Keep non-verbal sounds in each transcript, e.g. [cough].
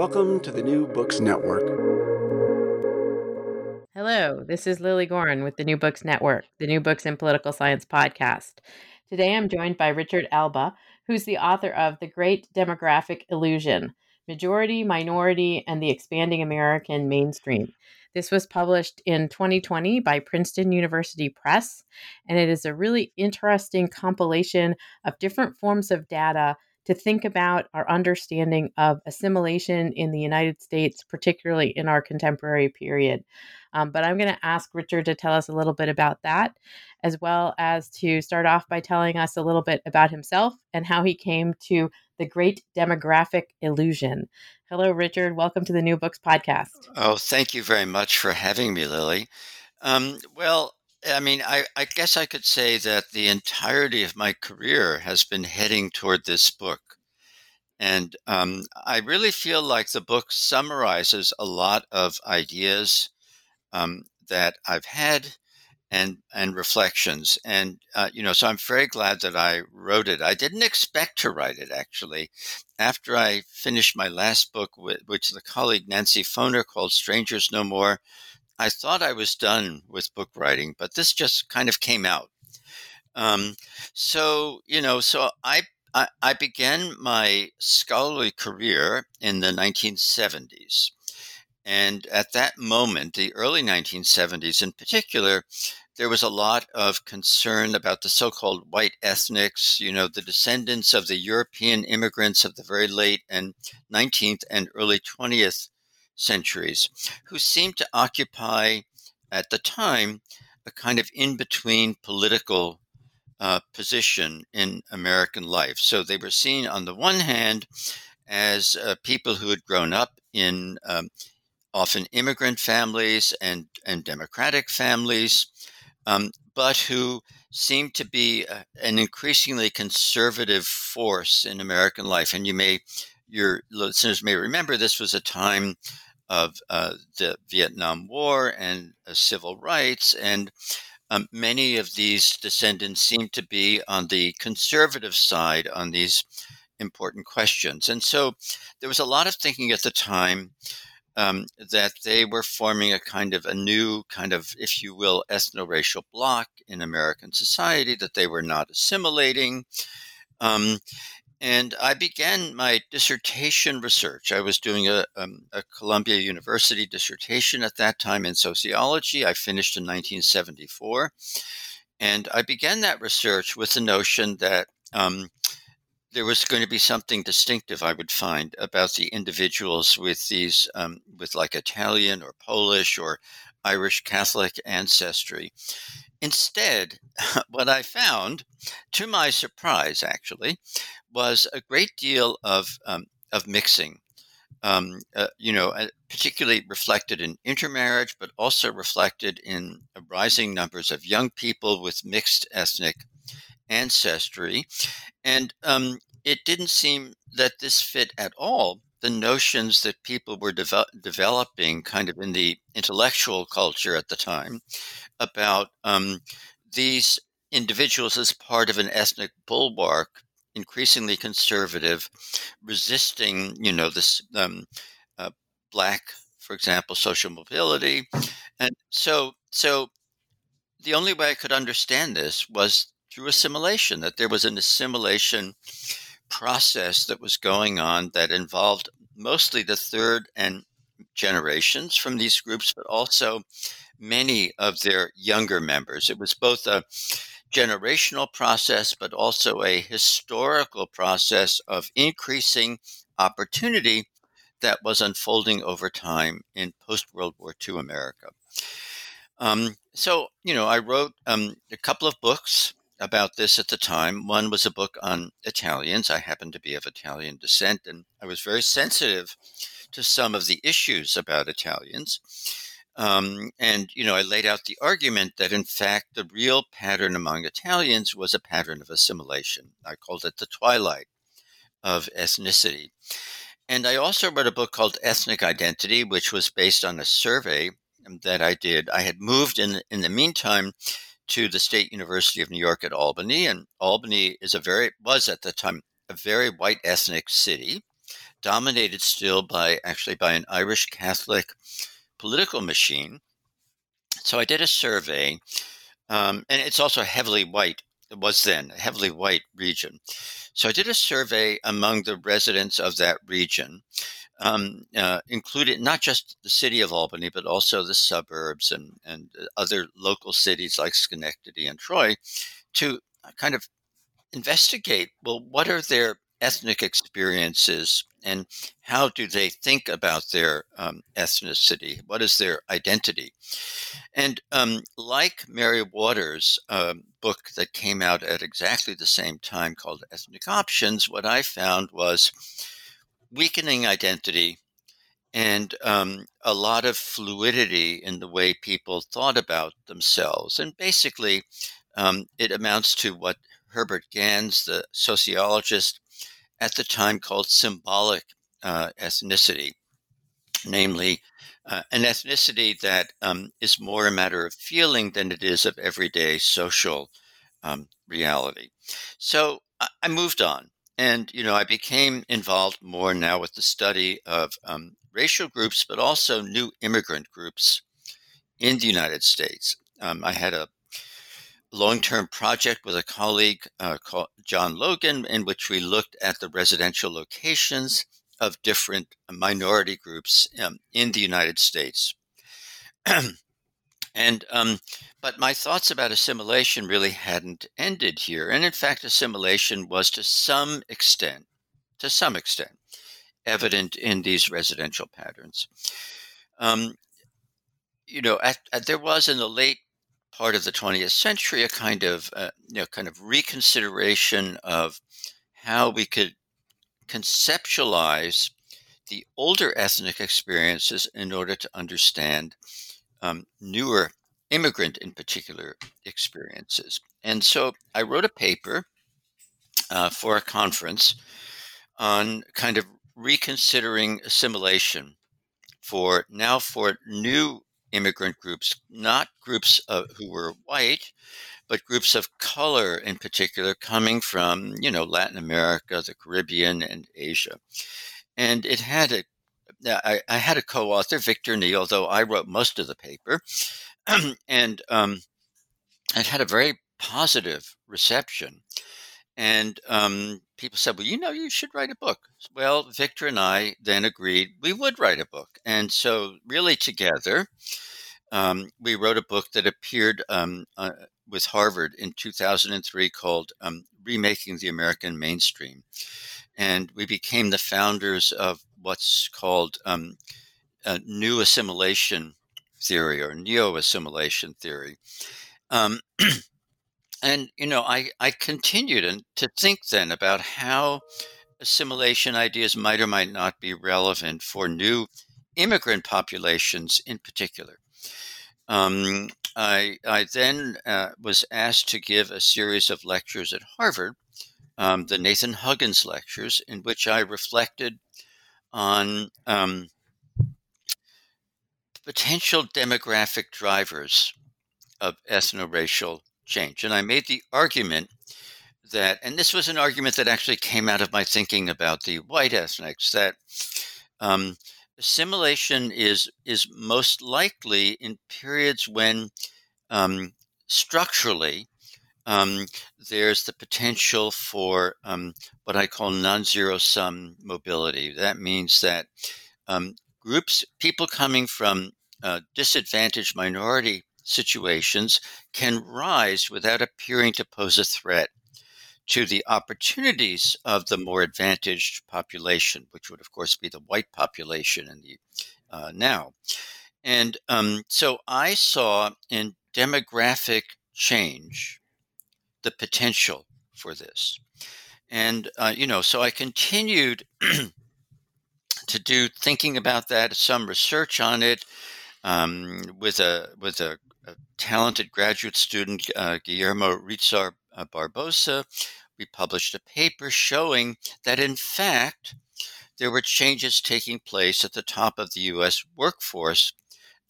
Welcome to the New Books Network. Hello, this is Lilly Goren with the New Books Network, the New Books in Political Science podcast. Today I'm joined by Richard Alba, who's the author of The Great Demographic Illusion Majority, Minority, and the Expanding American Mainstream. This was published in 2020 by Princeton University Press, and it is a really interesting compilation of different forms of data to think about our understanding of assimilation in the United States, particularly in our contemporary period. Um, but I'm going to ask Richard to tell us a little bit about that, as well as to start off by telling us a little bit about himself and how he came to the great demographic illusion. Hello, Richard. Welcome to the New Books Podcast. Oh, thank you very much for having me, Lilly. Um, well, I mean, I, I, guess I could say that the entirety of my career has been heading toward this book. And um, I really feel like the book summarizes a lot of ideas um, that I've had and and reflections. And uh, you know, so I'm very glad that I wrote it. I didn't expect to write it actually. After I finished my last book, which the colleague Nancy Foner called "Strangers No More," I thought I was done with book writing, but this just kind of came out. Um, so, you know, so I, I, I began my scholarly career in the 1970s. And at that moment, the early 1970s in particular, there was a lot of concern about the so called white ethnics, you know, the descendants of the European immigrants of the very late and 19th and early 20th centuries, who seemed to occupy at the time a kind of in between political uh, position in American life. So they were seen on the one hand as uh, people who had grown up in um, often immigrant families and, and democratic families, um, but who seemed to be uh, an increasingly conservative force in American life. And you may, your listeners may remember, this was a time of uh, the Vietnam War and uh, civil rights. And um, many of these descendants seem to be on the conservative side on these important questions. And so there was a lot of thinking at the time um, that they were forming a kind of a new kind of, if you will, ethno-racial bloc in American society, that they were not assimilating. Um, and I began my dissertation research. I was doing a, um, a, Columbia University dissertation at that time in sociology. I finished in 1974. And I began that research with the notion that um, there was going to be something distinctive I would find about the individuals with these, um, with like Italian or Polish or Irish Catholic ancestry. Instead, [laughs] what I found, to my surprise actually, was a great deal of um, of mixing. Um, uh, you know, uh, particularly reflected in intermarriage, but also reflected in rising numbers of young people with mixed ethnic ancestry. And um, it didn't seem that this fit at all the notions that people were devel- developing kind of in the intellectual culture at the time about um, these individuals as part of an ethnic bulwark, increasingly conservative, resisting, you know, this um, uh, black, for example, social mobility, and so so the only way I could understand this was through assimilation. That there was an assimilation process that was going on that involved mostly the third and generations from these groups, but also many of their younger members. It was both a generational process, but also a historical process of increasing opportunity that was unfolding over time in post World War II America. Um, so, you know, I wrote um, a couple of books about this at the time. One was a book on Italians. I happen to be of Italian descent, and I was very sensitive to some of the issues about Italians. Um, and, you know, I laid out the argument that, in fact, the real pattern among Italians was a pattern of assimilation. I called it the twilight of ethnicity. And I also wrote a book called Ethnic Identity, which was based on a survey that I did. I had moved in in the meantime to the State University of New York at Albany, and Albany is a very was at the time a very white ethnic city, dominated still by actually by an Irish Catholic political machine. So I did a survey, um, and it's also heavily white. It was then a heavily white region. So I did a survey among the residents of that region um, uh, included not just the city of Albany, but also the suburbs and, and other local cities like Schenectady and Troy to kind of investigate well, what are their ethnic experiences and how do they think about their um, ethnicity? What is their identity? And um, like Mary Waters' um, book that came out at exactly the same time called Ethnic Options, what I found was weakening identity and um, a lot of fluidity in the way people thought about themselves. And basically, um, it amounts to what Herbert Gans, the sociologist at the time, called symbolic uh, ethnicity, namely, uh, an ethnicity that um, is more a matter of feeling than it is of everyday social um, reality. So I, moved on. And, you know, I became involved more now with the study of um, racial groups, but also new immigrant groups in the United States. Um, I had a long term project with a colleague uh, called John Logan, in which we looked at the residential locations of different minority groups um, in the United States. [clears throat] And um, but my thoughts about assimilation really hadn't ended here, and in fact, assimilation was to some extent, to some extent, evident in these residential patterns. Um, you know, at, at, there was in the late part of the 20th century a kind of uh, you know kind of reconsideration of how we could conceptualize the older ethnic experiences in order to understand um, newer immigrant in particular experiences. And so I wrote a paper uh, for a conference on kind of reconsidering assimilation for now for new immigrant groups, not groups of, who were white, but groups of color in particular coming from, you know, Latin America, the Caribbean, and Asia. And it had a I, had a co-author, Victor Nee, though I wrote most of the paper, [clears throat] and um, it had a very positive reception. And um, people said, "Well, you know, you should write a book." Well, Victor and I then agreed we would write a book, and so really together, um, we wrote a book that appeared um, uh, with Harvard in 2003 called um, "Remaking the American Mainstream," and we became the founders of what's called um, new assimilation theory or neo assimilation theory. [clears throat] And, you know, I, I continued to, to think then about how assimilation ideas might or might not be relevant for new immigrant populations in particular. Um, I, I then uh, was asked to give a series of lectures at Harvard, um, the Nathan Huggins lectures, in which I reflected on um, potential demographic drivers of ethno-racial change. And I made the argument that, and this was an argument that actually came out of my thinking about the white ethnics, that um, assimilation is is most likely in periods when um, structurally um, there's the potential for um, what I call non-zero sum mobility. That means that um, groups, people coming from uh, disadvantaged minority situations, can rise without appearing to pose a threat to the opportunities of the more advantaged population, which would, of course, be the white population in the uh, now. And um, so I saw in demographic change the potential for this. And, uh, you know, so I continued [clears throat] to do thinking about that, some research on it um, with a with a, a, talented graduate student, uh, Guillermo Yrizar uh, Barbosa, we published a paper showing that, in fact, there were changes taking place at the top of the U.S. workforce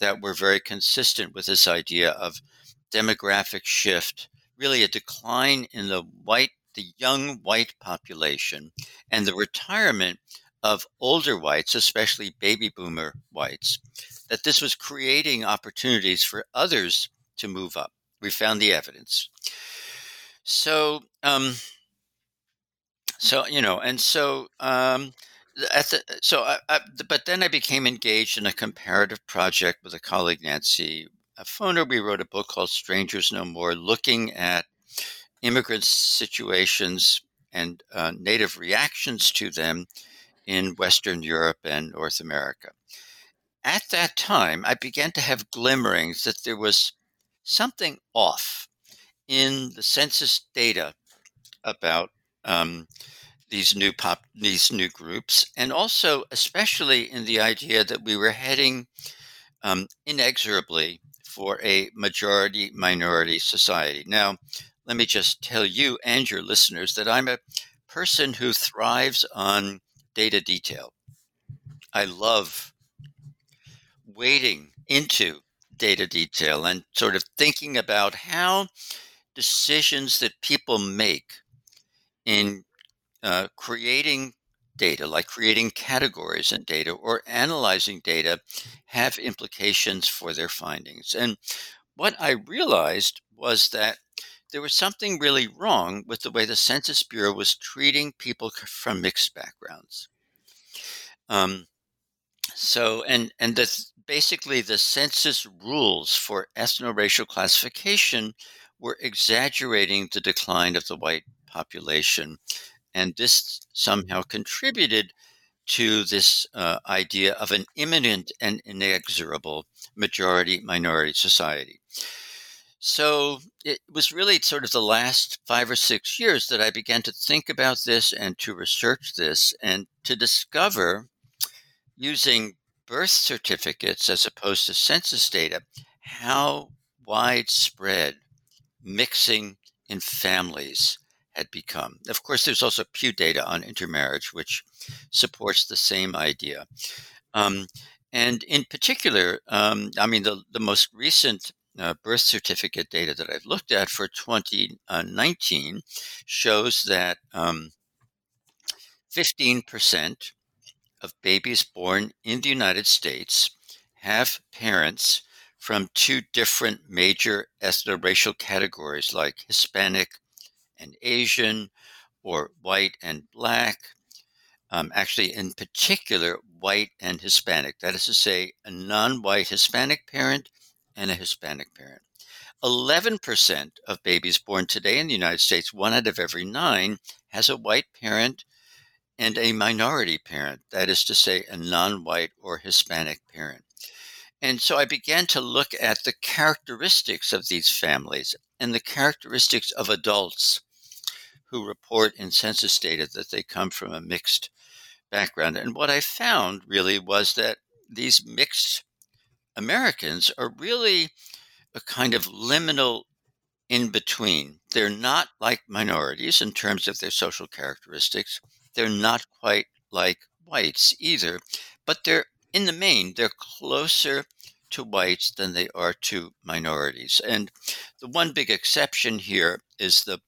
that were very consistent with this idea of demographic shift, really a decline in the white, the young white population, and the retirement of older whites, especially baby boomer whites, that this was creating opportunities for others to move up. We found the evidence. So, um, so you know, and so um, at the so I, I, but then I became engaged in a comparative project with a colleague, Nancy Foner. We wrote a book called "Strangers No More," looking at immigrant situations and uh, native reactions to them in Western Europe and North America. At that time, I began to have glimmerings that there was something off in the census data about um, these new pop these new groups, and also especially in the idea that we were heading um, inexorably for a majority minority society. Now, let me just tell you and your listeners that I'm a person who thrives on data detail. I love wading into data detail and sort of thinking about how decisions that people make in uh, creating data, like creating categories in data or analyzing data, have implications for their findings. And what I realized was that there was something really wrong with the way the Census Bureau was treating people from mixed backgrounds. Um, so, and and this basically the census rules for ethno-racial classification were exaggerating the decline of the white population and this somehow contributed to this uh, idea of an imminent and inexorable majority minority society. So it was really sort of the last five or six years that I began to think about this and to research this and to discover using birth certificates as opposed to census data how widespread mixing in families had become. Of course, there's also Pew data on intermarriage, which supports the same idea. Um, and in particular, um, I mean, the, the most recent uh, birth certificate data that I've looked at for 2019 shows that um, 15% of babies born in the United States have parents from two different major ethno-racial categories like Hispanic and Asian or white and black. Um, actually, in particular, white and Hispanic. That is to say, a non white Hispanic parent and a Hispanic parent. 11% of babies born today in the United States, one out of every nine, has a white parent and a minority parent. That is to say, a non white or Hispanic parent. And so I began to look at the characteristics of these families and the characteristics of adults who report in census data that they come from a mixed background. And what I found really was that these mixed Americans are really a kind of liminal in between. They're not like minorities in terms of their social characteristics. They're not quite like whites either, but they're in the main, they're closer to whites than they are to minorities. And the one big exception here is the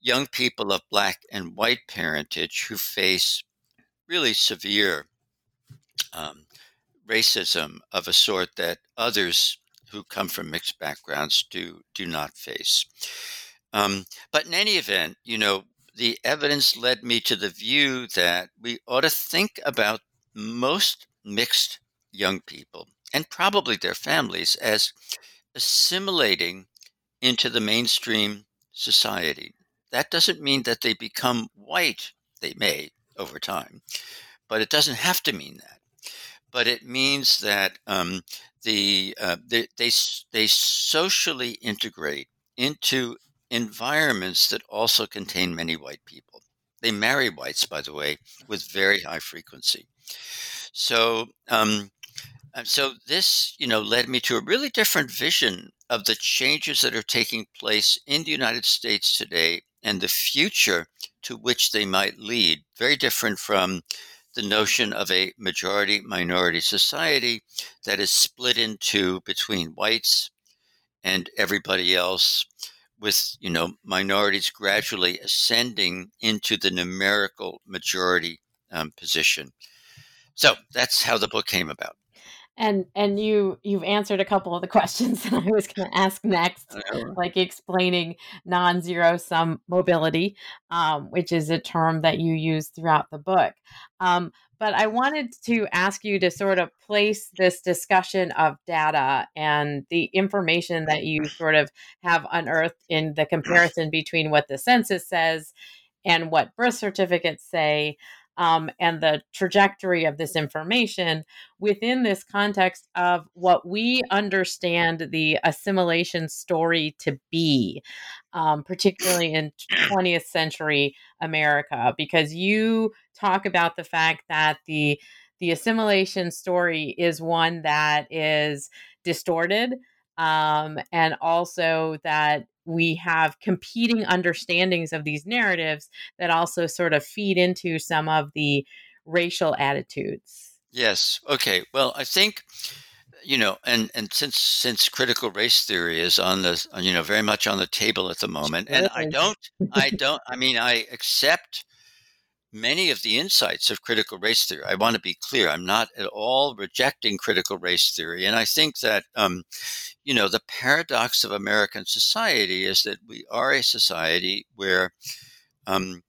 young people of black and white parentage who face really severe um, racism of a sort that others who come from mixed backgrounds do do not face. Um, but in any event, you know, the evidence led me to the view that we ought to think about most mixed young people and probably their families as assimilating into the mainstream society. That doesn't mean that they become white. They may over time, but it doesn't have to mean that. But it means that um, the uh, they, they they socially integrate into environments that also contain many white people. They marry whites, by the way, with very high frequency. So um, so this, you know, led me to a really different vision of the changes that are taking place in the United States today and the future to which they might lead. Very different from the notion of a majority minority society that is split into between whites and everybody else with you know minorities gradually ascending into the numerical majority um, position. So that's how the book came about. And and you you've answered a couple of the [laughs] questions that I was going to ask next, like explaining non-zero sum mobility, um, which is a term that you use throughout the book. Um, but I wanted to ask you to sort of place this discussion of data and the information that you sort of have unearthed in the [clears throat] comparison between what the census says and what birth certificates say um, and the trajectory of this information within this context of what we understand the assimilation story to be, um, particularly in 20th century America, because you talk about the fact that the the assimilation story is one that is distorted um, and also that we have competing understandings of these narratives that also sort of feed into some of the racial attitudes. Yes. Okay. Well, I think you know, and and since since critical race theory is on the you know very much on the table at the moment, and I don't, I don't, I mean, I accept many of the insights of critical race theory. I want to be clear. I'm not at all rejecting critical race theory. And I think that, um, you know, the paradox of American society is that we are a society where um,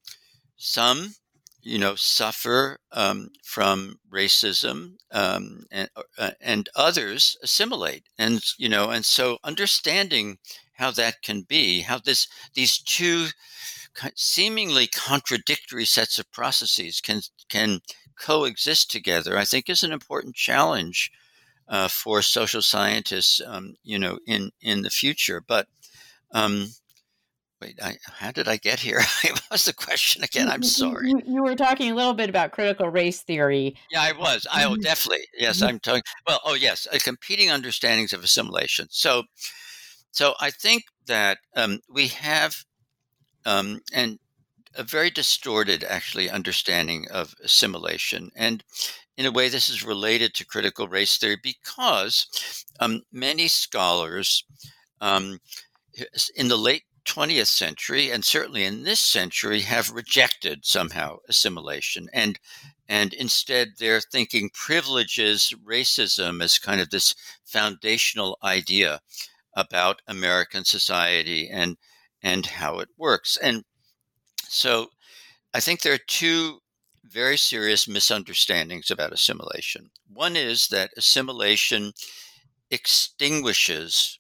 some, you know, suffer um, from racism um, and, uh, and others assimilate. And, you know, and so understanding how that can be, how this, these two seemingly contradictory sets of processes can can coexist together, I think is an important challenge uh, for social scientists, um, you know, in in the future. But um, wait, I, how did I get here? [laughs] what was the question again? I'm sorry. You, you, were talking a little bit about critical race theory. Yeah, I was. I oh, definitely. Yes, mm-hmm. I'm talking. Well, oh yes, uh, competing understandings of assimilation. So, so I think that um, we have um, and a very distorted, actually, understanding of assimilation. And in a way, this is related to critical race theory because um, many scholars um, in the late 20th century and certainly in this century have rejected somehow assimilation and and instead they're thinking privileges racism as kind of this foundational idea about American society and and how it works. And so I think there are two very serious misunderstandings about assimilation. One is that assimilation extinguishes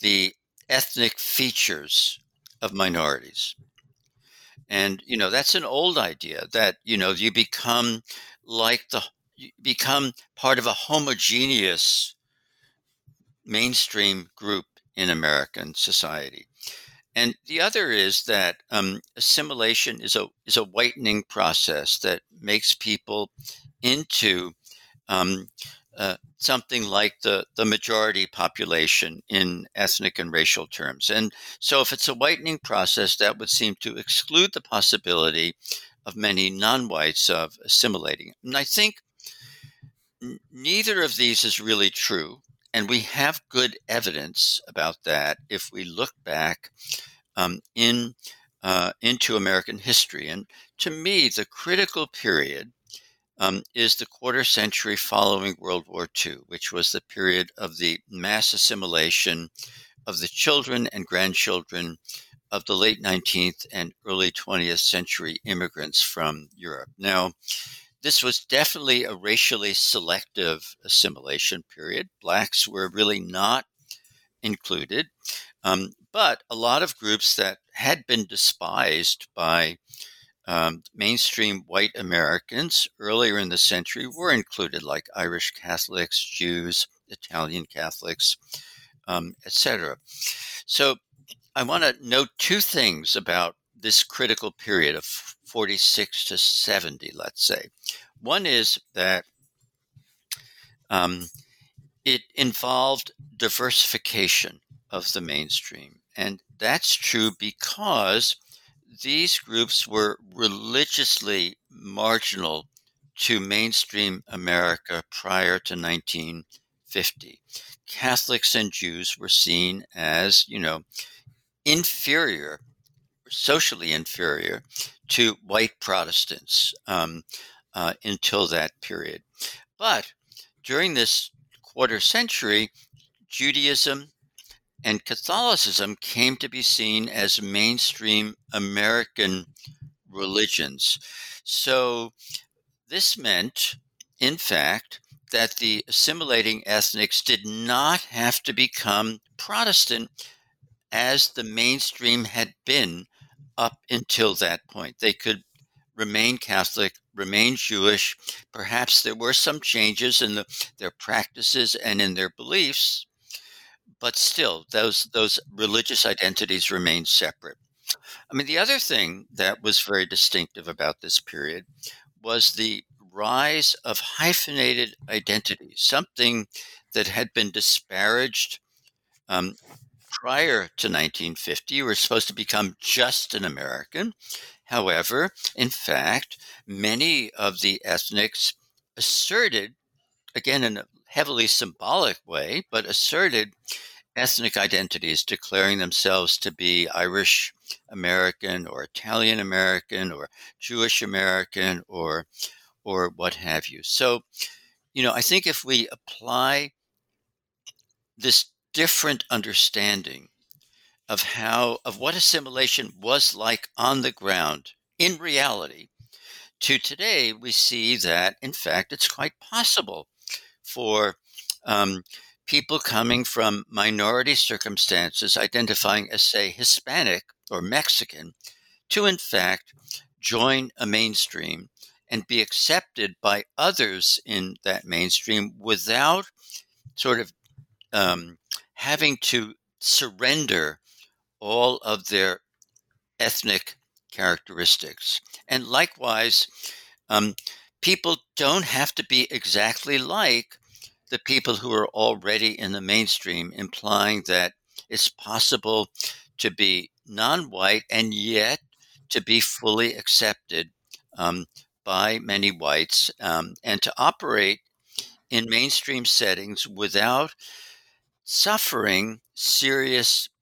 the ethnic features of minorities. And you know that's an old idea that you know you become like the you become part of a homogeneous mainstream group in American society. And the other is that um, assimilation is a is a whitening process that makes people into um, uh, something like the, the majority population in ethnic and racial terms. And so, if it's a whitening process, that would seem to exclude the possibility of many non-whites of assimilating. And I think neither of these is really true. And we have good evidence about that if we look back um, in uh, into American history. And to me, the critical period um, is the quarter century following World War II, which was the period of the mass assimilation of the children and grandchildren of the late 19th and early 20th century immigrants from Europe. Now, this was definitely a racially selective assimilation period. Blacks were really not included, um, but a lot of groups that had been despised by um, mainstream white Americans earlier in the century were included, like Irish Catholics, Jews, Italian Catholics, um, etc. So I want to note two things about this critical period of 46 to 70, let's say. One is that um, it involved diversification of the mainstream. And that's true because these groups were religiously marginal to mainstream America prior to 1950. Catholics and Jews were seen as, you know, inferior, socially inferior to white Protestants um, uh, until that period. But during this quarter century, Judaism and Catholicism came to be seen as mainstream American religions. So this meant, in fact, that the assimilating ethnics did not have to become Protestant as the mainstream had been up until that point. They could remain Catholic, remain Jewish. Perhaps there were some changes in the, their practices and in their beliefs, but still, those those religious identities remained separate. I mean, the other thing that was very distinctive about this period was the rise of hyphenated identities, something that had been disparaged um, prior to 1950. You were supposed to become just an American. However, in fact, many of the ethnics asserted, again in a heavily symbolic way, but asserted ethnic identities, declaring themselves to be Irish American or Italian American or Jewish American or or what have you. So, you know, I think if we apply this different understanding of how of what assimilation was like on the ground in reality to today we see that in fact it's quite possible for um, people coming from minority circumstances identifying as say hispanic or mexican to in fact join a mainstream and be accepted by others in that mainstream without sort of um, having to surrender all of their ethnic characteristics. And likewise, um, people don't have to be exactly like the people who are already in the mainstream, implying that it's possible to be non white and yet to be fully accepted um, by many whites um, and to operate in mainstream settings without suffering serious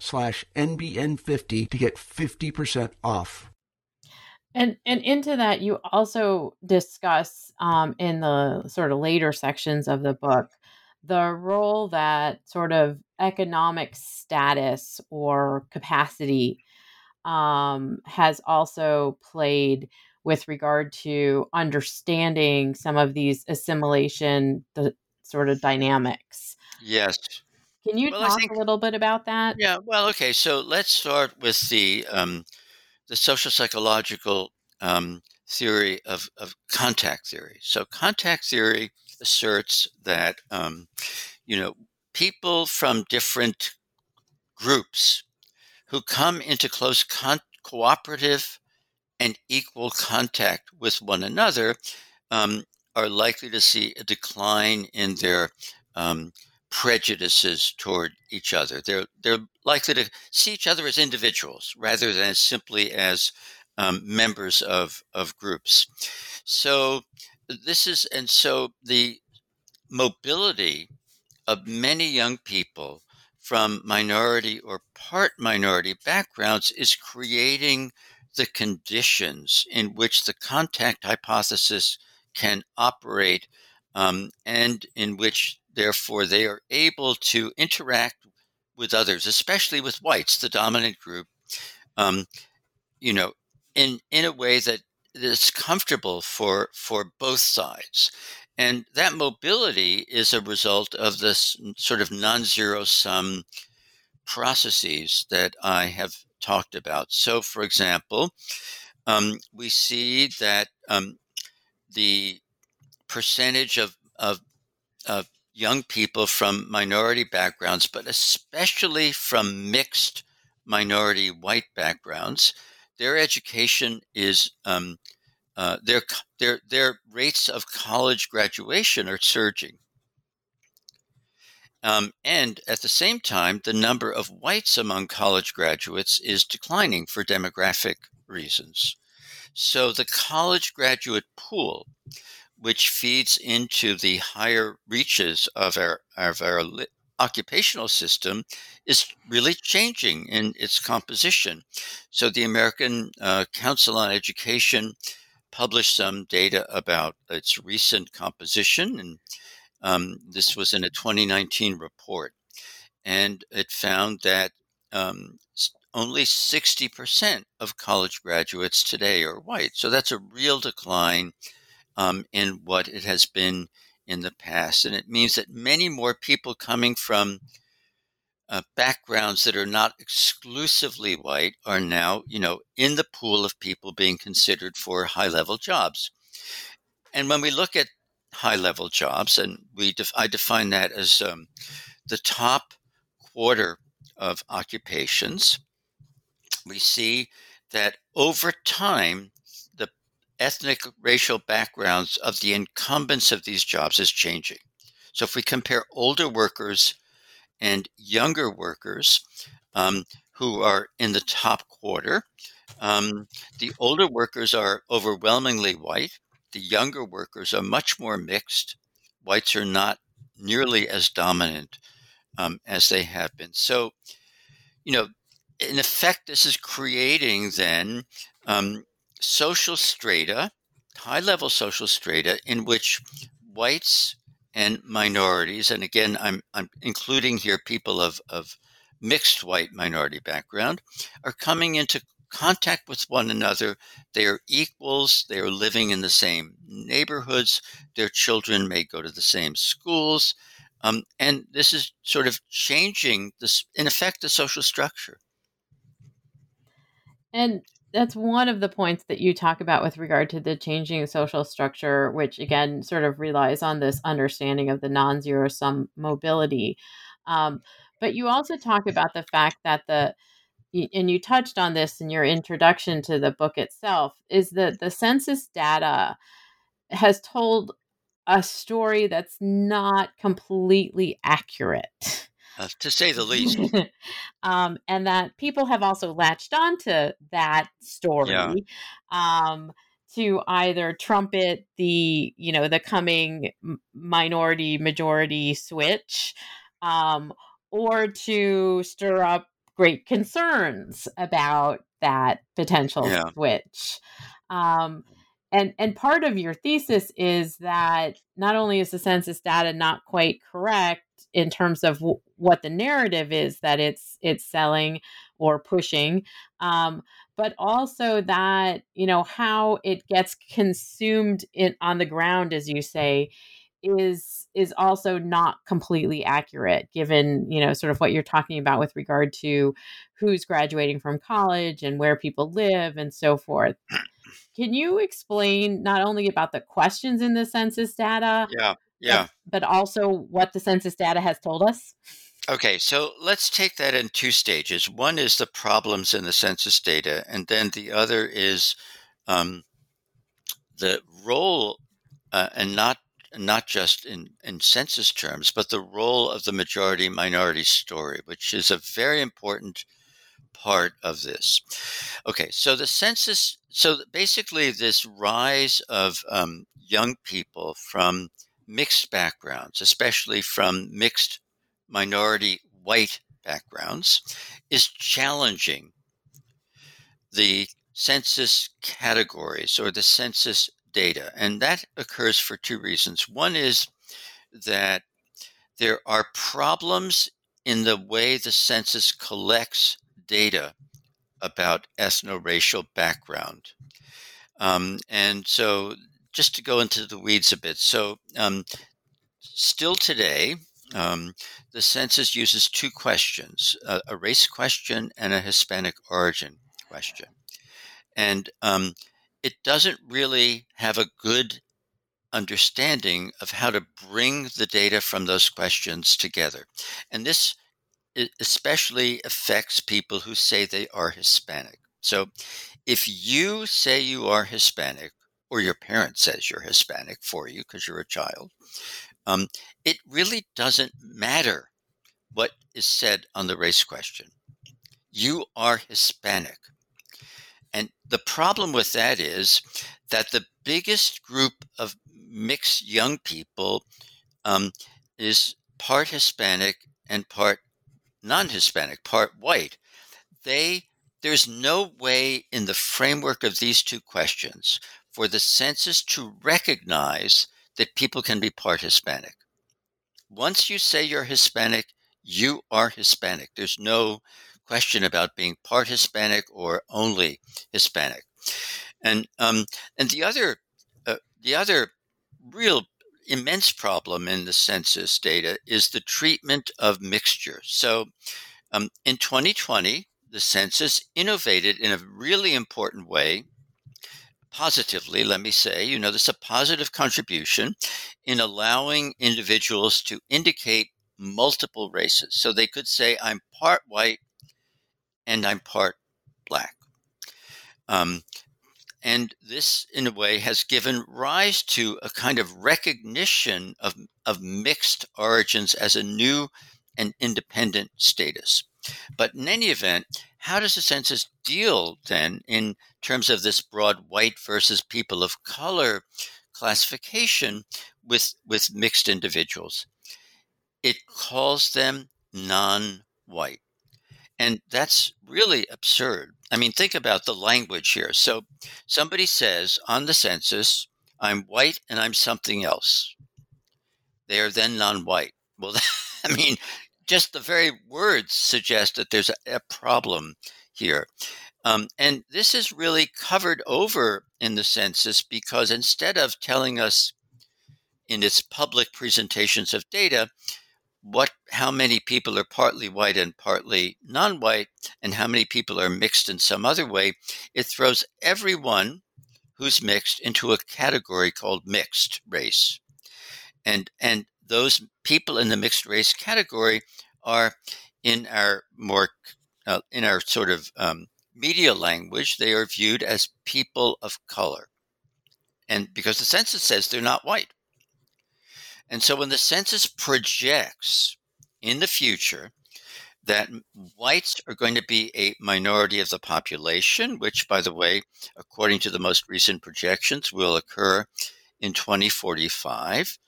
slash NBN50 to get 50% off. And and into that, you also discuss um, in the sort of later sections of the book the role that sort of economic status or capacity um, has also played with regard to understanding some of these assimilation the sort of dynamics. Yes. Can you Well, talk think- a little bit about that? Yeah. Well, okay. So let's start with the um, the social psychological um, theory of, of contact theory. So contact theory asserts that um, you know people from different groups who come into close con- cooperative and equal contact with one another um, are likely to see a decline in their um, prejudices toward each other. They're they're likely to see each other as individuals rather than simply as um, members of of groups. So this is and so the mobility of many young people from minority or part minority backgrounds is creating the conditions in which the contact hypothesis can operate um, and in which therefore they are able to interact with others especially with whites the dominant group um, you know in in a way that is comfortable for for both sides. And that mobility is a result of this sort of non-zero sum processes that i have talked about. So for example um, we see that um, the percentage of, of, of young people from minority backgrounds, but especially from mixed minority white backgrounds, their education is um, uh, their their their rates of college graduation are surging, um, and at the same time, the number of whites among college graduates is declining for demographic reasons. So the college graduate pool which feeds into the higher reaches of our of our li- occupational system is really changing in its composition. So the American uh, Council on Education published some data about its recent composition, and um, this was in a 2019 report, and it found that um, only 60% of college graduates today are white. So that's a real decline um, in what it has been in the past. And it means that many more people coming from uh, backgrounds that are not exclusively white are now, you know, in the pool of people being considered for high level jobs. And when we look at high level jobs, and we def- I define that as um, the top quarter of occupations, we see that over time, ethnic racial backgrounds of the incumbents of these jobs is changing. So if we compare older workers and younger workers um, who are in the top quarter, um, the older workers are overwhelmingly white. The younger workers are much more mixed. Whites are not nearly as dominant um, as they have been. So, you know, in effect, this is creating then um, social strata, high level social strata, in which whites and minorities, and again, I'm, I'm including here people of, of mixed white minority background, are coming into contact with one another. They are equals. They are living in the same neighborhoods. Their children may go to the same schools. Um, and this is sort of changing this, in effect, the social structure. And that's one of the points that you talk about with regard to the changing social structure, which again sort of relies on this understanding of the non zero sum mobility. Um, but you also talk about the fact that the and you touched on this in your introduction to the book itself is that the census data has told a story that's not completely accurate Uh, to say the least. [laughs] um, and that people have also latched onto that story Yeah. um, to either trumpet the you know the coming minority majority switch um, or to stir up great concerns about that potential Yeah. switch. Um, and and part of your thesis is that not only is the census data not quite correct in terms of w- what the narrative is that it's it's selling or pushing, um, but also that you know how it gets consumed in on the ground, as you say, is is also not completely accurate given you know sort of what you're talking about with regard to who's graduating from college and where people live and so forth can you explain not only about the questions in the census data Yeah. Yeah. but, but also what the census data has told us Okay, so let's take that in two stages. One is the problems in the census data, and then the other is um, the role, uh, and not not just in, in census terms, but the role of the majority minority story, which is a very important part of this. Okay, so the census, so basically, this rise of um, young people from mixed backgrounds, especially from mixed minority white backgrounds, is challenging the census categories or the census data. And that occurs for two reasons. One is that there are problems in the way the census collects data about ethno-racial background. Um, and so just to go into the weeds a bit. So um, still today, um, the census uses two questions a, a, race question and a Hispanic origin question. And um, it doesn't really have a good understanding of how to bring the data from those questions together. And this especially affects people who say they are Hispanic. So if you say you are Hispanic, or your parent says you're Hispanic for you because you're a child, um, it really doesn't matter what is said on the race question. You are Hispanic. And the problem with that is that the biggest group of mixed young people um, is part Hispanic and part non-Hispanic, part white. They there's no way in the framework of these two questions for the census to recognize that people can be part Hispanic. Once you say you're Hispanic, you are Hispanic. There's no question about being part Hispanic or only Hispanic. And um, and the other uh, the other real immense problem in the census data is the treatment of mixture. So um, in 2020, the census innovated in a really important way positively, let me say, you know, there's a positive contribution in allowing individuals to indicate multiple races. So they could say, I'm part white and I'm part black. Um, and this, in a way, has given rise to a kind of recognition of, of mixed origins as a new and independent status. But in any event, how does the census deal then in terms of this broad white versus people of color classification with, with mixed individuals? It calls them non white. And that's really absurd. I mean, think about the language here. So somebody says on the census, I'm white and I'm something else. They are then non white. Well, [laughs] I mean, just the very words suggest that there's a, a problem here. Um, and this is really covered over in the census because instead of telling us in its public presentations of data what how many people are partly white and partly non-white and how many people are mixed in some other way it throws everyone who's mixed into a category called mixed race and and those people in the mixed race category are in our more uh, in our sort of um, media language they are viewed as people of color. And because the census says they're not white. And so when the census projects in the future that whites are going to be a minority of the population, which, by the way, according to the most recent projections, will occur in 2045,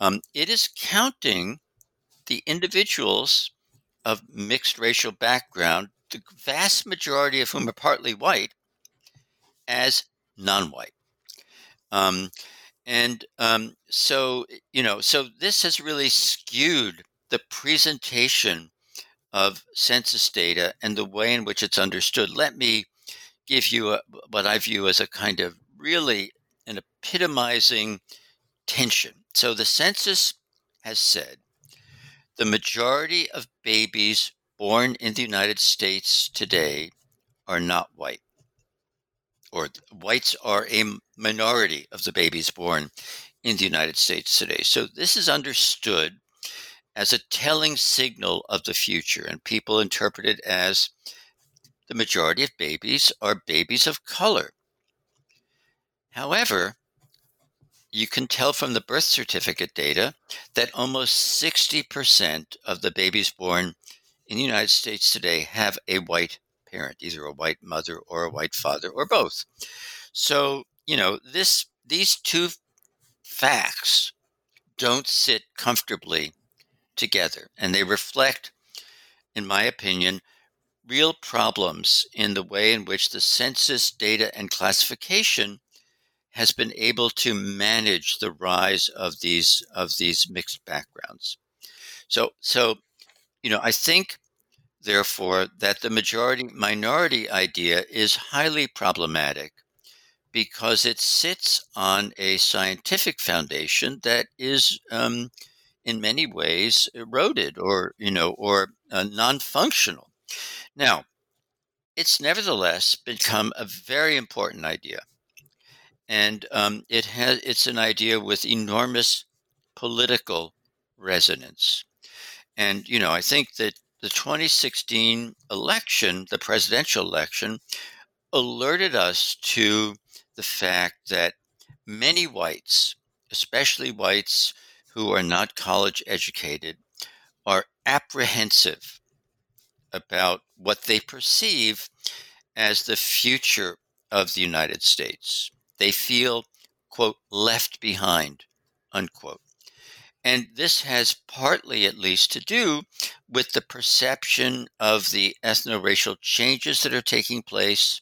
um, it is counting the individuals of mixed racial background the vast majority of whom are partly white, as non white. Um, and um, so, you know, so this has really skewed the presentation of census data and the way in which it's understood. Let me give you a, what I view as a kind of really an epitomizing tension. So the census has said the majority of babies born in the United States today are not white, or whites are a minority of the babies born in the United States today. So this is understood as a telling signal of the future, and people interpret it as the majority of babies are babies of color. However, you can tell from the birth certificate data that almost 60% of the babies born in the United States today have a white parent, either a white mother or a white father or both. So, you know, this these two facts don't sit comfortably together and they reflect in my opinion real problems in the way in which the census data and classification has been able to manage the rise of these of these mixed backgrounds. So so you know I think therefore that the majority minority idea is highly problematic because it sits on a scientific foundation that is um, in many ways eroded or you know or uh, non-functional now it's nevertheless become a very important idea and um, it has it's an idea with enormous political resonance. And you know, I think that the 2016 election, the presidential election, alerted us to the fact that many whites, especially whites who are not college educated, are apprehensive about what they perceive as the future of the United States. They feel, quote, left behind, unquote. And this has partly, at least, to do with the perception of the ethno racial changes that are taking place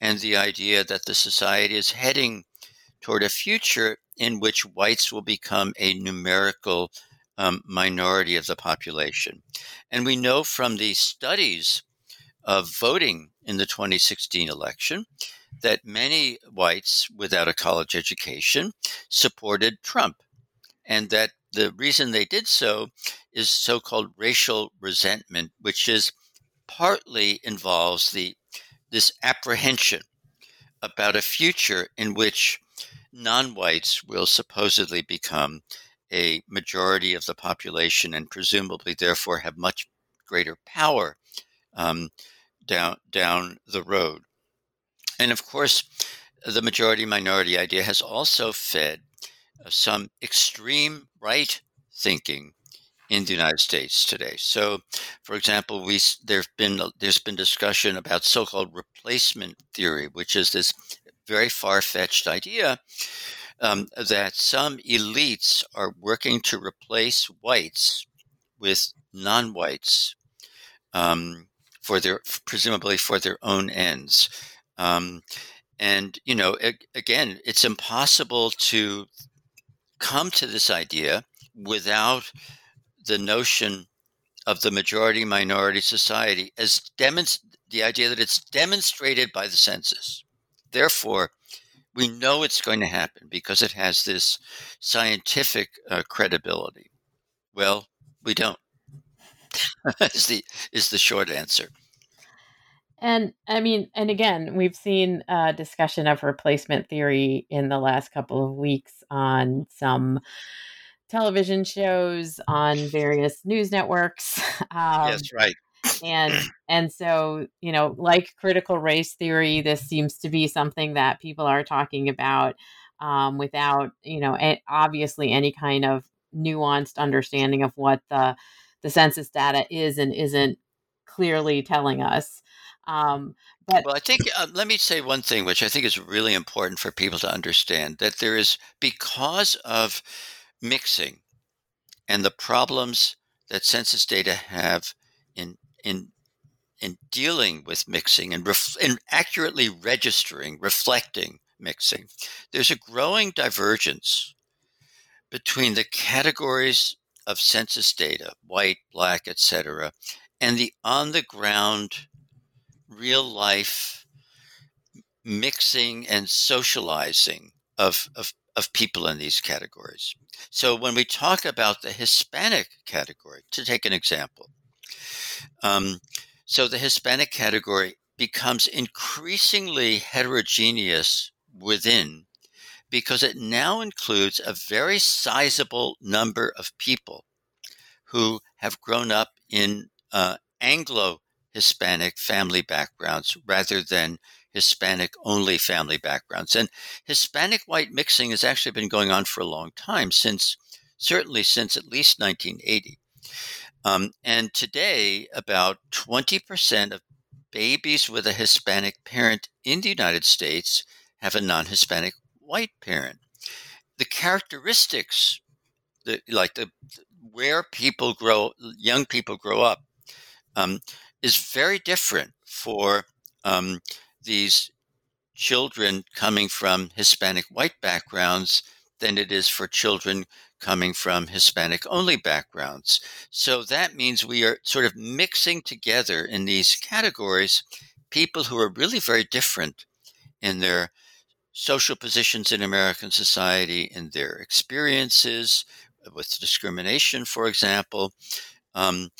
and the idea that the society is heading toward a future in which whites will become a numerical um, minority of the population. And we know from the studies of voting in the 2016 election that many whites without a college education supported Trump, and that the reason they did so is so called racial resentment, which is partly involves the this apprehension about a future in which non-whites will supposedly become a majority of the population and presumably therefore have much greater power um, down down the road. And of course, the majority minority idea has also fed some extreme right thinking in the United States today. So, for example, we there've been there's been discussion about so-called replacement theory, which is this very far-fetched idea um, that some elites are working to replace whites with non-whites um, for their presumably for their own ends. Um, and, you know, again, it's impossible to come to this idea without the notion of the majority minority society as the idea that it's demonstrated by the census. Therefore, we know it's going to happen because it has this scientific uh, credibility. Well, we don't. [laughs] is the is the short answer. And I mean, and again, we've seen a discussion of replacement theory in the last couple of weeks on some television shows, on various news networks. [laughs] Um, yes, right. and [clears throat] and so you know, like critical race theory, this seems to be something that people are talking about um, without you know, obviously any kind of nuanced understanding of what the the census data is and isn't clearly telling us. Um, but well, I think uh, let me say one thing, which I think is really important for people to understand that there is because of mixing and the problems that census data have in in in dealing with mixing and, ref- and accurately registering, reflecting mixing, there's a growing divergence between the categories of census data, white, black, etc., and the on the ground, real life mixing and socializing of, of, of people in these categories. So when we talk about the Hispanic category, to take an example, um, so the Hispanic category becomes increasingly heterogeneous within because it now includes a very sizable number of people who have grown up in uh, Anglo Hispanic family backgrounds rather than Hispanic only family backgrounds. And Hispanic white mixing has actually been going on for a long time, since certainly since at least 1980. Um, and today, about 20% of babies with a Hispanic parent in the United States have a non Hispanic white parent. The characteristics, the, like the where people grow, young people grow up, um, is very different for um, these children coming from Hispanic white backgrounds than it is for children coming from Hispanic only backgrounds. So that means we are sort of mixing together in these categories people who are really very different in their social positions in American society, in their experiences with discrimination, for example. Um,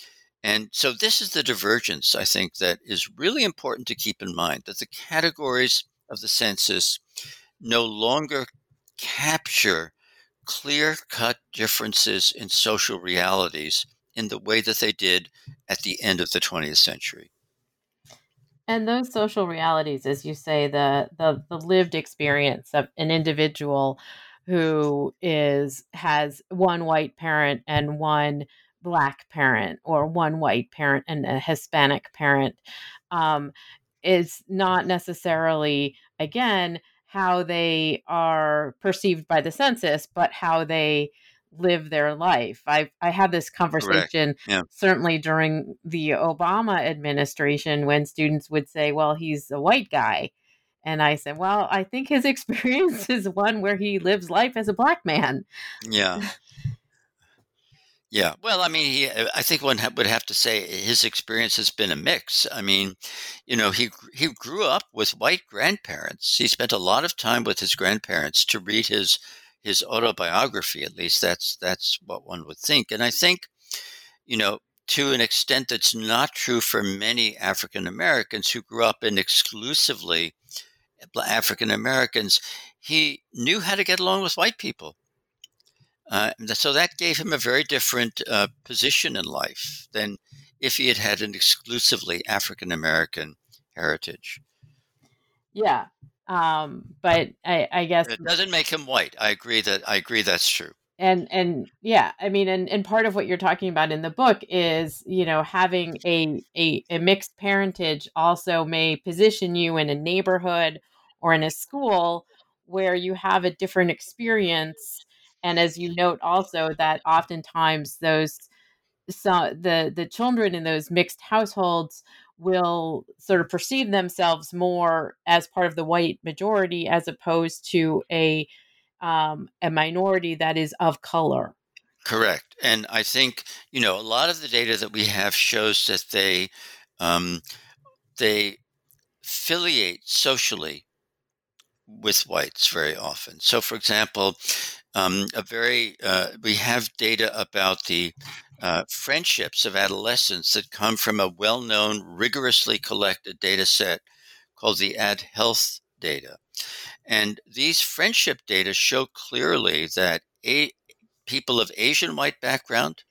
and so this is the divergence, I think, that is really important to keep in mind that the categories of the census no longer capture clear cut differences in social realities in the way that they did at the end of the 20th century. And those social realities, as you say, the, the the lived experience of an individual who is has one white parent and one black parent or one white parent and a Hispanic parent um, is not necessarily, again, how they are perceived by the census, but how they live their life. I I had this conversation yeah. certainly during the Obama administration when students would say, "Well, he's a white guy." And I said, "Well, I think his [laughs] experience is one where he lives life as a black man." Yeah. Yeah, well, I mean, he, uh, I think one would have to say his experience has been a mix. I mean, you know, he he grew up with white grandparents. He spent a lot of time with his grandparents to read his his autobiography. At least that's that's what one would think. And I think, you know, to an extent that's not true for many African Americans who grew up in exclusively African Americans, he knew how to get along with white people uh, so that gave him a very different uh, position in life than if he had had an exclusively African American heritage. Yeah, um, but I, I guess it doesn't make him white. I agree that I agree that's true. And and yeah, I mean, and and part of what you're talking about in the book is you know having a a, a mixed parentage also may position you in a neighborhood or in a school where you have a different experience and as you note also that oftentimes those so the the children in those mixed households will sort of perceive themselves more as part of the white majority as opposed to a um, a minority that is of color. Correct, and I think you know a lot of the data that we have shows that they um, they affiliate socially with whites very often. So, for example, um, a very uh, we have data about the uh, friendships of adolescents that come from a well-known, rigorously collected data set called the Add Health data, and these friendship data show clearly that a- people of Asian white background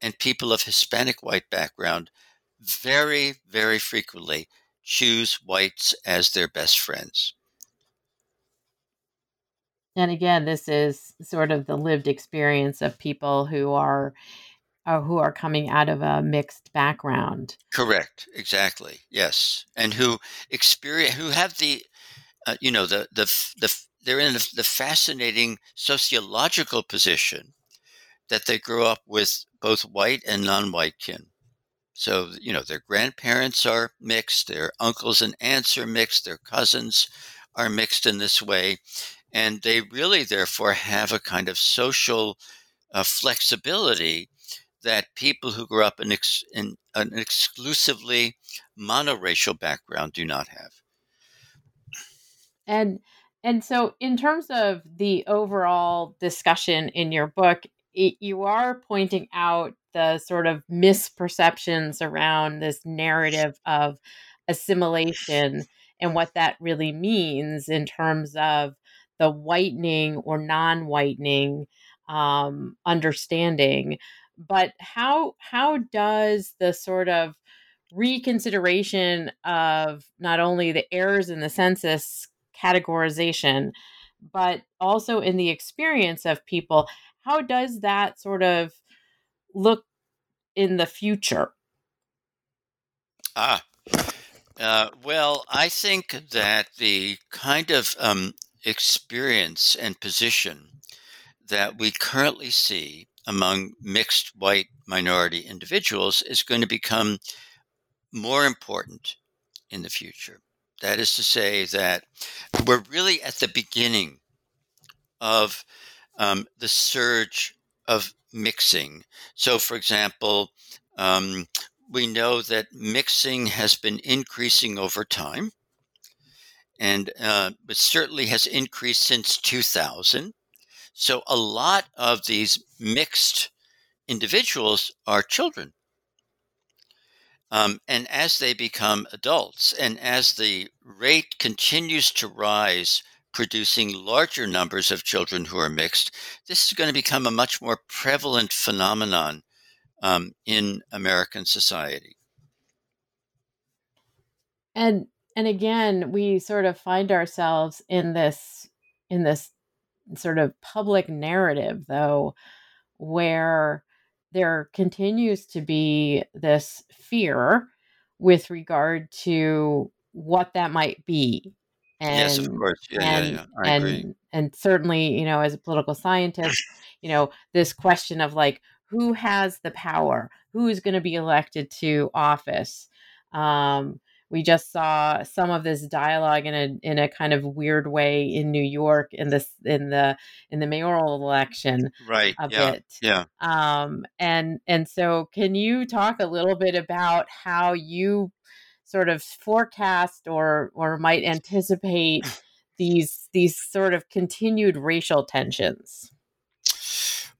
and people of Hispanic white background very, very frequently choose whites as their best friends. And again, this is sort of the lived experience of people who are uh, who are coming out of a mixed background. Correct. Exactly. Yes, and who experience who have the uh, you know the the the they're in the, fascinating sociological position that they grow up with both white and non-white kin So, you know, their grandparents are mixed, their uncles and aunts are mixed, their cousins are mixed in this way. And they really, therefore, have a kind of social uh, flexibility that people who grew up in, ex- in an exclusively monoracial background do not have. And and so in terms of the overall discussion in your book, it, you are pointing out the sort of misperceptions around this narrative of assimilation and what that really means in terms of the whitening or non-whitening um, understanding. But how how does the sort of reconsideration of not only the errors in the census categorization, but also in the experience of people, how does that sort of look in the future? Ah, uh, well, I think that the kind of um, experience and position that we currently see among mixed white minority individuals is going to become more important in the future. That is to say, that we're really at the beginning of um, the surge of mixing. So, for example, um, we know that mixing has been increasing over time, and uh, it certainly has increased since 2000. So, a lot of these mixed individuals are children. Um, and as they become adults, and as the rate continues to rise, producing larger numbers of children who are mixed, this is going to become a much more prevalent phenomenon um, in American society. And and again, we sort of find ourselves in this in this sort of public narrative, though, where there continues to be this fear with regard to what that might be. And, yes, of course. Yeah, and, yeah, yeah. I and, agree. And certainly, you know, as a political scientist, you know, this question of like, who has the power? Who is going to be elected to office? Um, we just saw some of this dialogue in a in a kind of weird way in New York in this in the in the mayoral election right a yeah bit. yeah Um, and and so can you talk a little bit about how you sort of forecast or or might anticipate [clears throat] these these sort of continued racial tensions?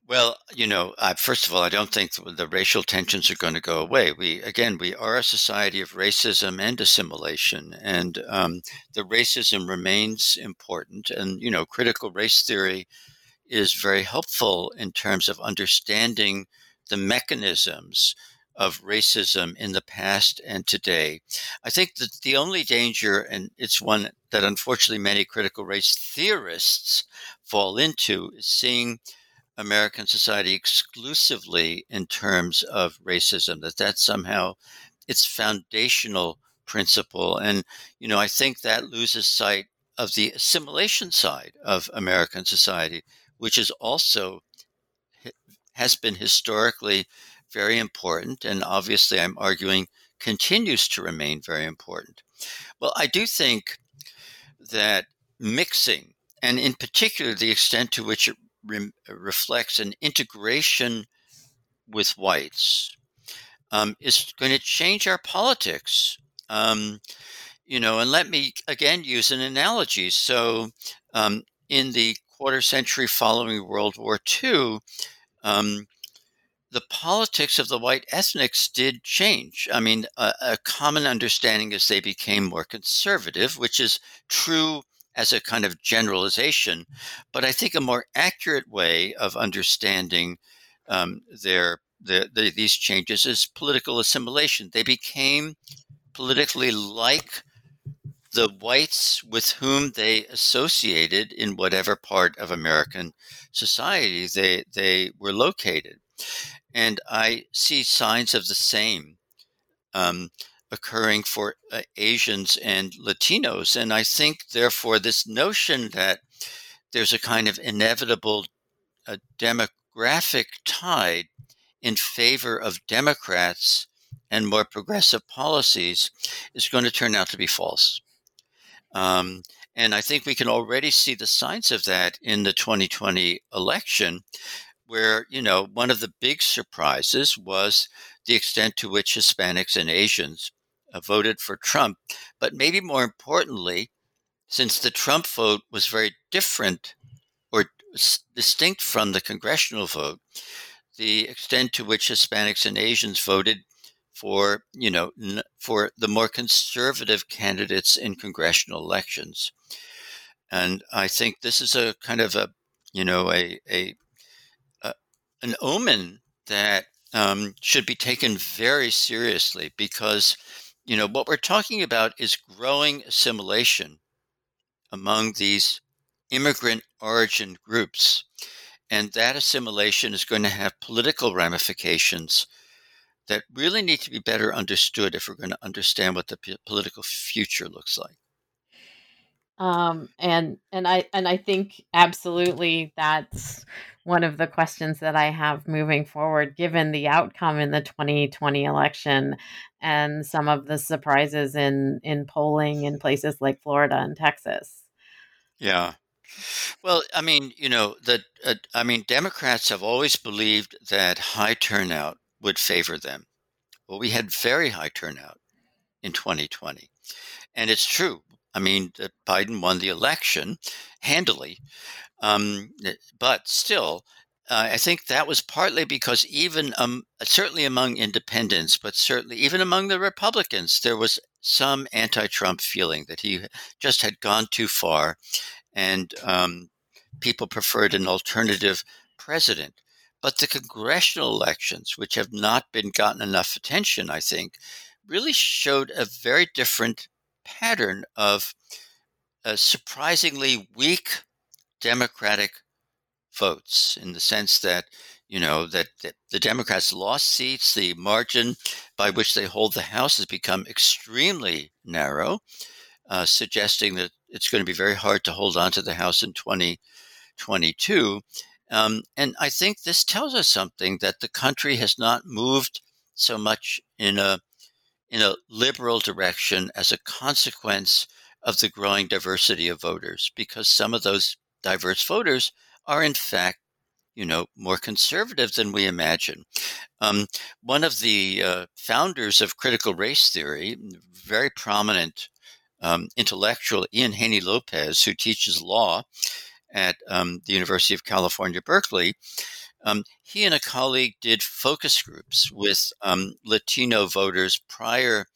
Well, you know, I, first of all, I don't think the racial tensions are going to go away. We again, we are a society of racism and assimilation, and um, the racism remains important. And you know, critical race theory is very helpful in terms of understanding the mechanisms of racism in the past and today. I think that the only danger, and it's one that unfortunately many critical race theorists fall into, is seeing American society exclusively in terms of racism, that that's somehow its foundational principle. And, you know, I think that loses sight of the assimilation side of American society, which is also has been historically very important. And obviously, I'm arguing continues to remain very important. Well, I do think that mixing, and in particular, the extent to which it re- reflects an integration with whites um, is going to change our politics. Um, you know, and let me again use an analogy. So, um, in the quarter century following World War II, um, the politics of the white ethnics did change. I mean, a, a, common understanding is they became more conservative, which is true as a kind of generalization, but I think a more accurate way of understanding um, their, their, their these changes is political assimilation. They became politically like the whites with whom they associated in whatever part of American society they they were located, and I see signs of the same. Um, occurring for uh, Asians and Latinos. And I think, therefore, this notion that there's a kind of inevitable uh, demographic tide in favor of Democrats and more progressive policies is going to turn out to be false. Um, and I think we can already see the signs of that in the 2020 election, where, you know, one of the big surprises was the extent to which Hispanics and Asians voted for Trump. But maybe more importantly, since the Trump vote was very different or distinct from the congressional vote, the extent to which Hispanics and Asians voted for, you know, for the more conservative candidates in congressional elections. And I think this is a kind of a, you know, a, a, a an omen that um, should be taken very seriously because, you know, what we're talking about is growing assimilation among these immigrant origin groups. And that assimilation is going to have political ramifications that really need to be better understood if we're going to understand what the p- political future looks like. Um, and and I and I think absolutely that's one of the questions that I have moving forward, given the outcome in the 2020 election and some of the surprises in in polling in places like Florida and Texas. Yeah. Well, I mean, you know, that uh, I mean, Democrats have always believed that high turnout would favor them. Well, we had very high turnout in 2020. And it's true. I mean, Biden won the election handily. Um, eh, but still, uh, I think that was partly because even um, certainly among independents, but certainly even among the Republicans, there was some anti-Trump feeling that he just had gone too far, and um, people preferred an alternative president. But the congressional elections, which have not been gotten enough attention, I think, really showed a very different pattern of a surprisingly weak Democratic votes in the sense that you know that, that, the Democrats lost seats. The margin by which they hold the House has become extremely narrow, uh, suggesting that it's going to be very hard to hold on to the House in 2022. Um, and I think this tells us something that the country has not moved so much in a in a liberal direction as a consequence of the growing diversity of voters, because some of those diverse voters are in fact, you know, more conservative than we imagine. Um, one of the uh, founders of critical race theory, very prominent um, intellectual, Ian Haney Lopez, who teaches law at um, the University of California, Berkeley, um, he and a colleague did focus groups with um, Latino voters prior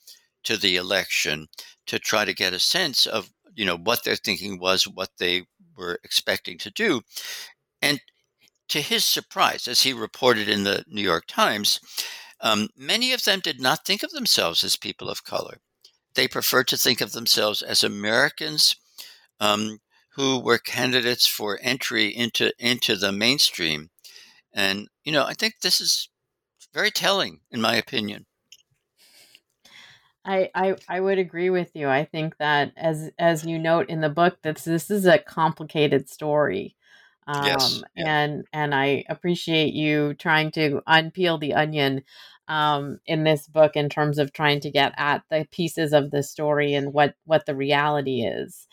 to the election to try to get a sense of you know what their thinking was, what they were expecting to do, and to his surprise, as he reported in the New York Times, um, many of them did not think of themselves as people of color. They preferred to think of themselves as Americans um, who were candidates for entry into into the mainstream. And you know, I think this is very telling, in my opinion. I, I I would agree with you. I think that as as you note in the book, that this is a complicated story. Um, yes. And and I appreciate you trying to unpeel the onion um, in this book in terms of trying to get at the pieces of the story and what what the reality is.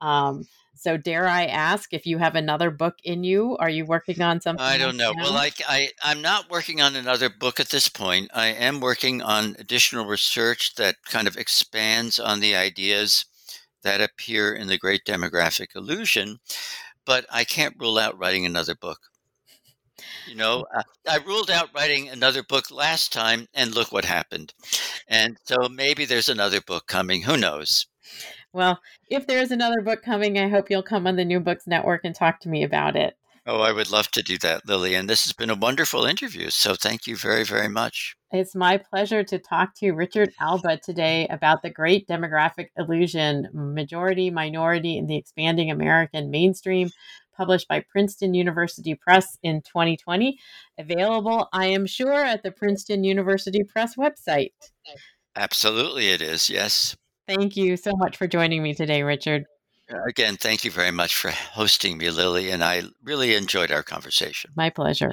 Um, so, dare I ask if you have another book in you? Are you working on something? I don't know. Now? Well, I, I, I'm not working on another book at this point. I am working on additional research that kind of expands on the ideas that appear in The Great Demographic Illusion, but I can't rule out writing another book. You know, uh, I ruled out writing another book last time, and look what happened. And so maybe there's another book coming. Who knows? Well, if there's another book coming, I hope you'll come on the New Books Network and talk to me about it. Oh, I would love to do that, Lilly. And this has been a wonderful interview. So thank you very, very much. It's my pleasure to talk to Richard Alba today about the great demographic illusion majority, minority, and the expanding American mainstream, published by Princeton University Press in 2020. Available, I am sure, at the Princeton University Press website. Absolutely, it is. Yes. Thank you so much for joining me today, Richard. Uh, again, thank you very much for hosting me, Lilly, and I really enjoyed our conversation. My pleasure.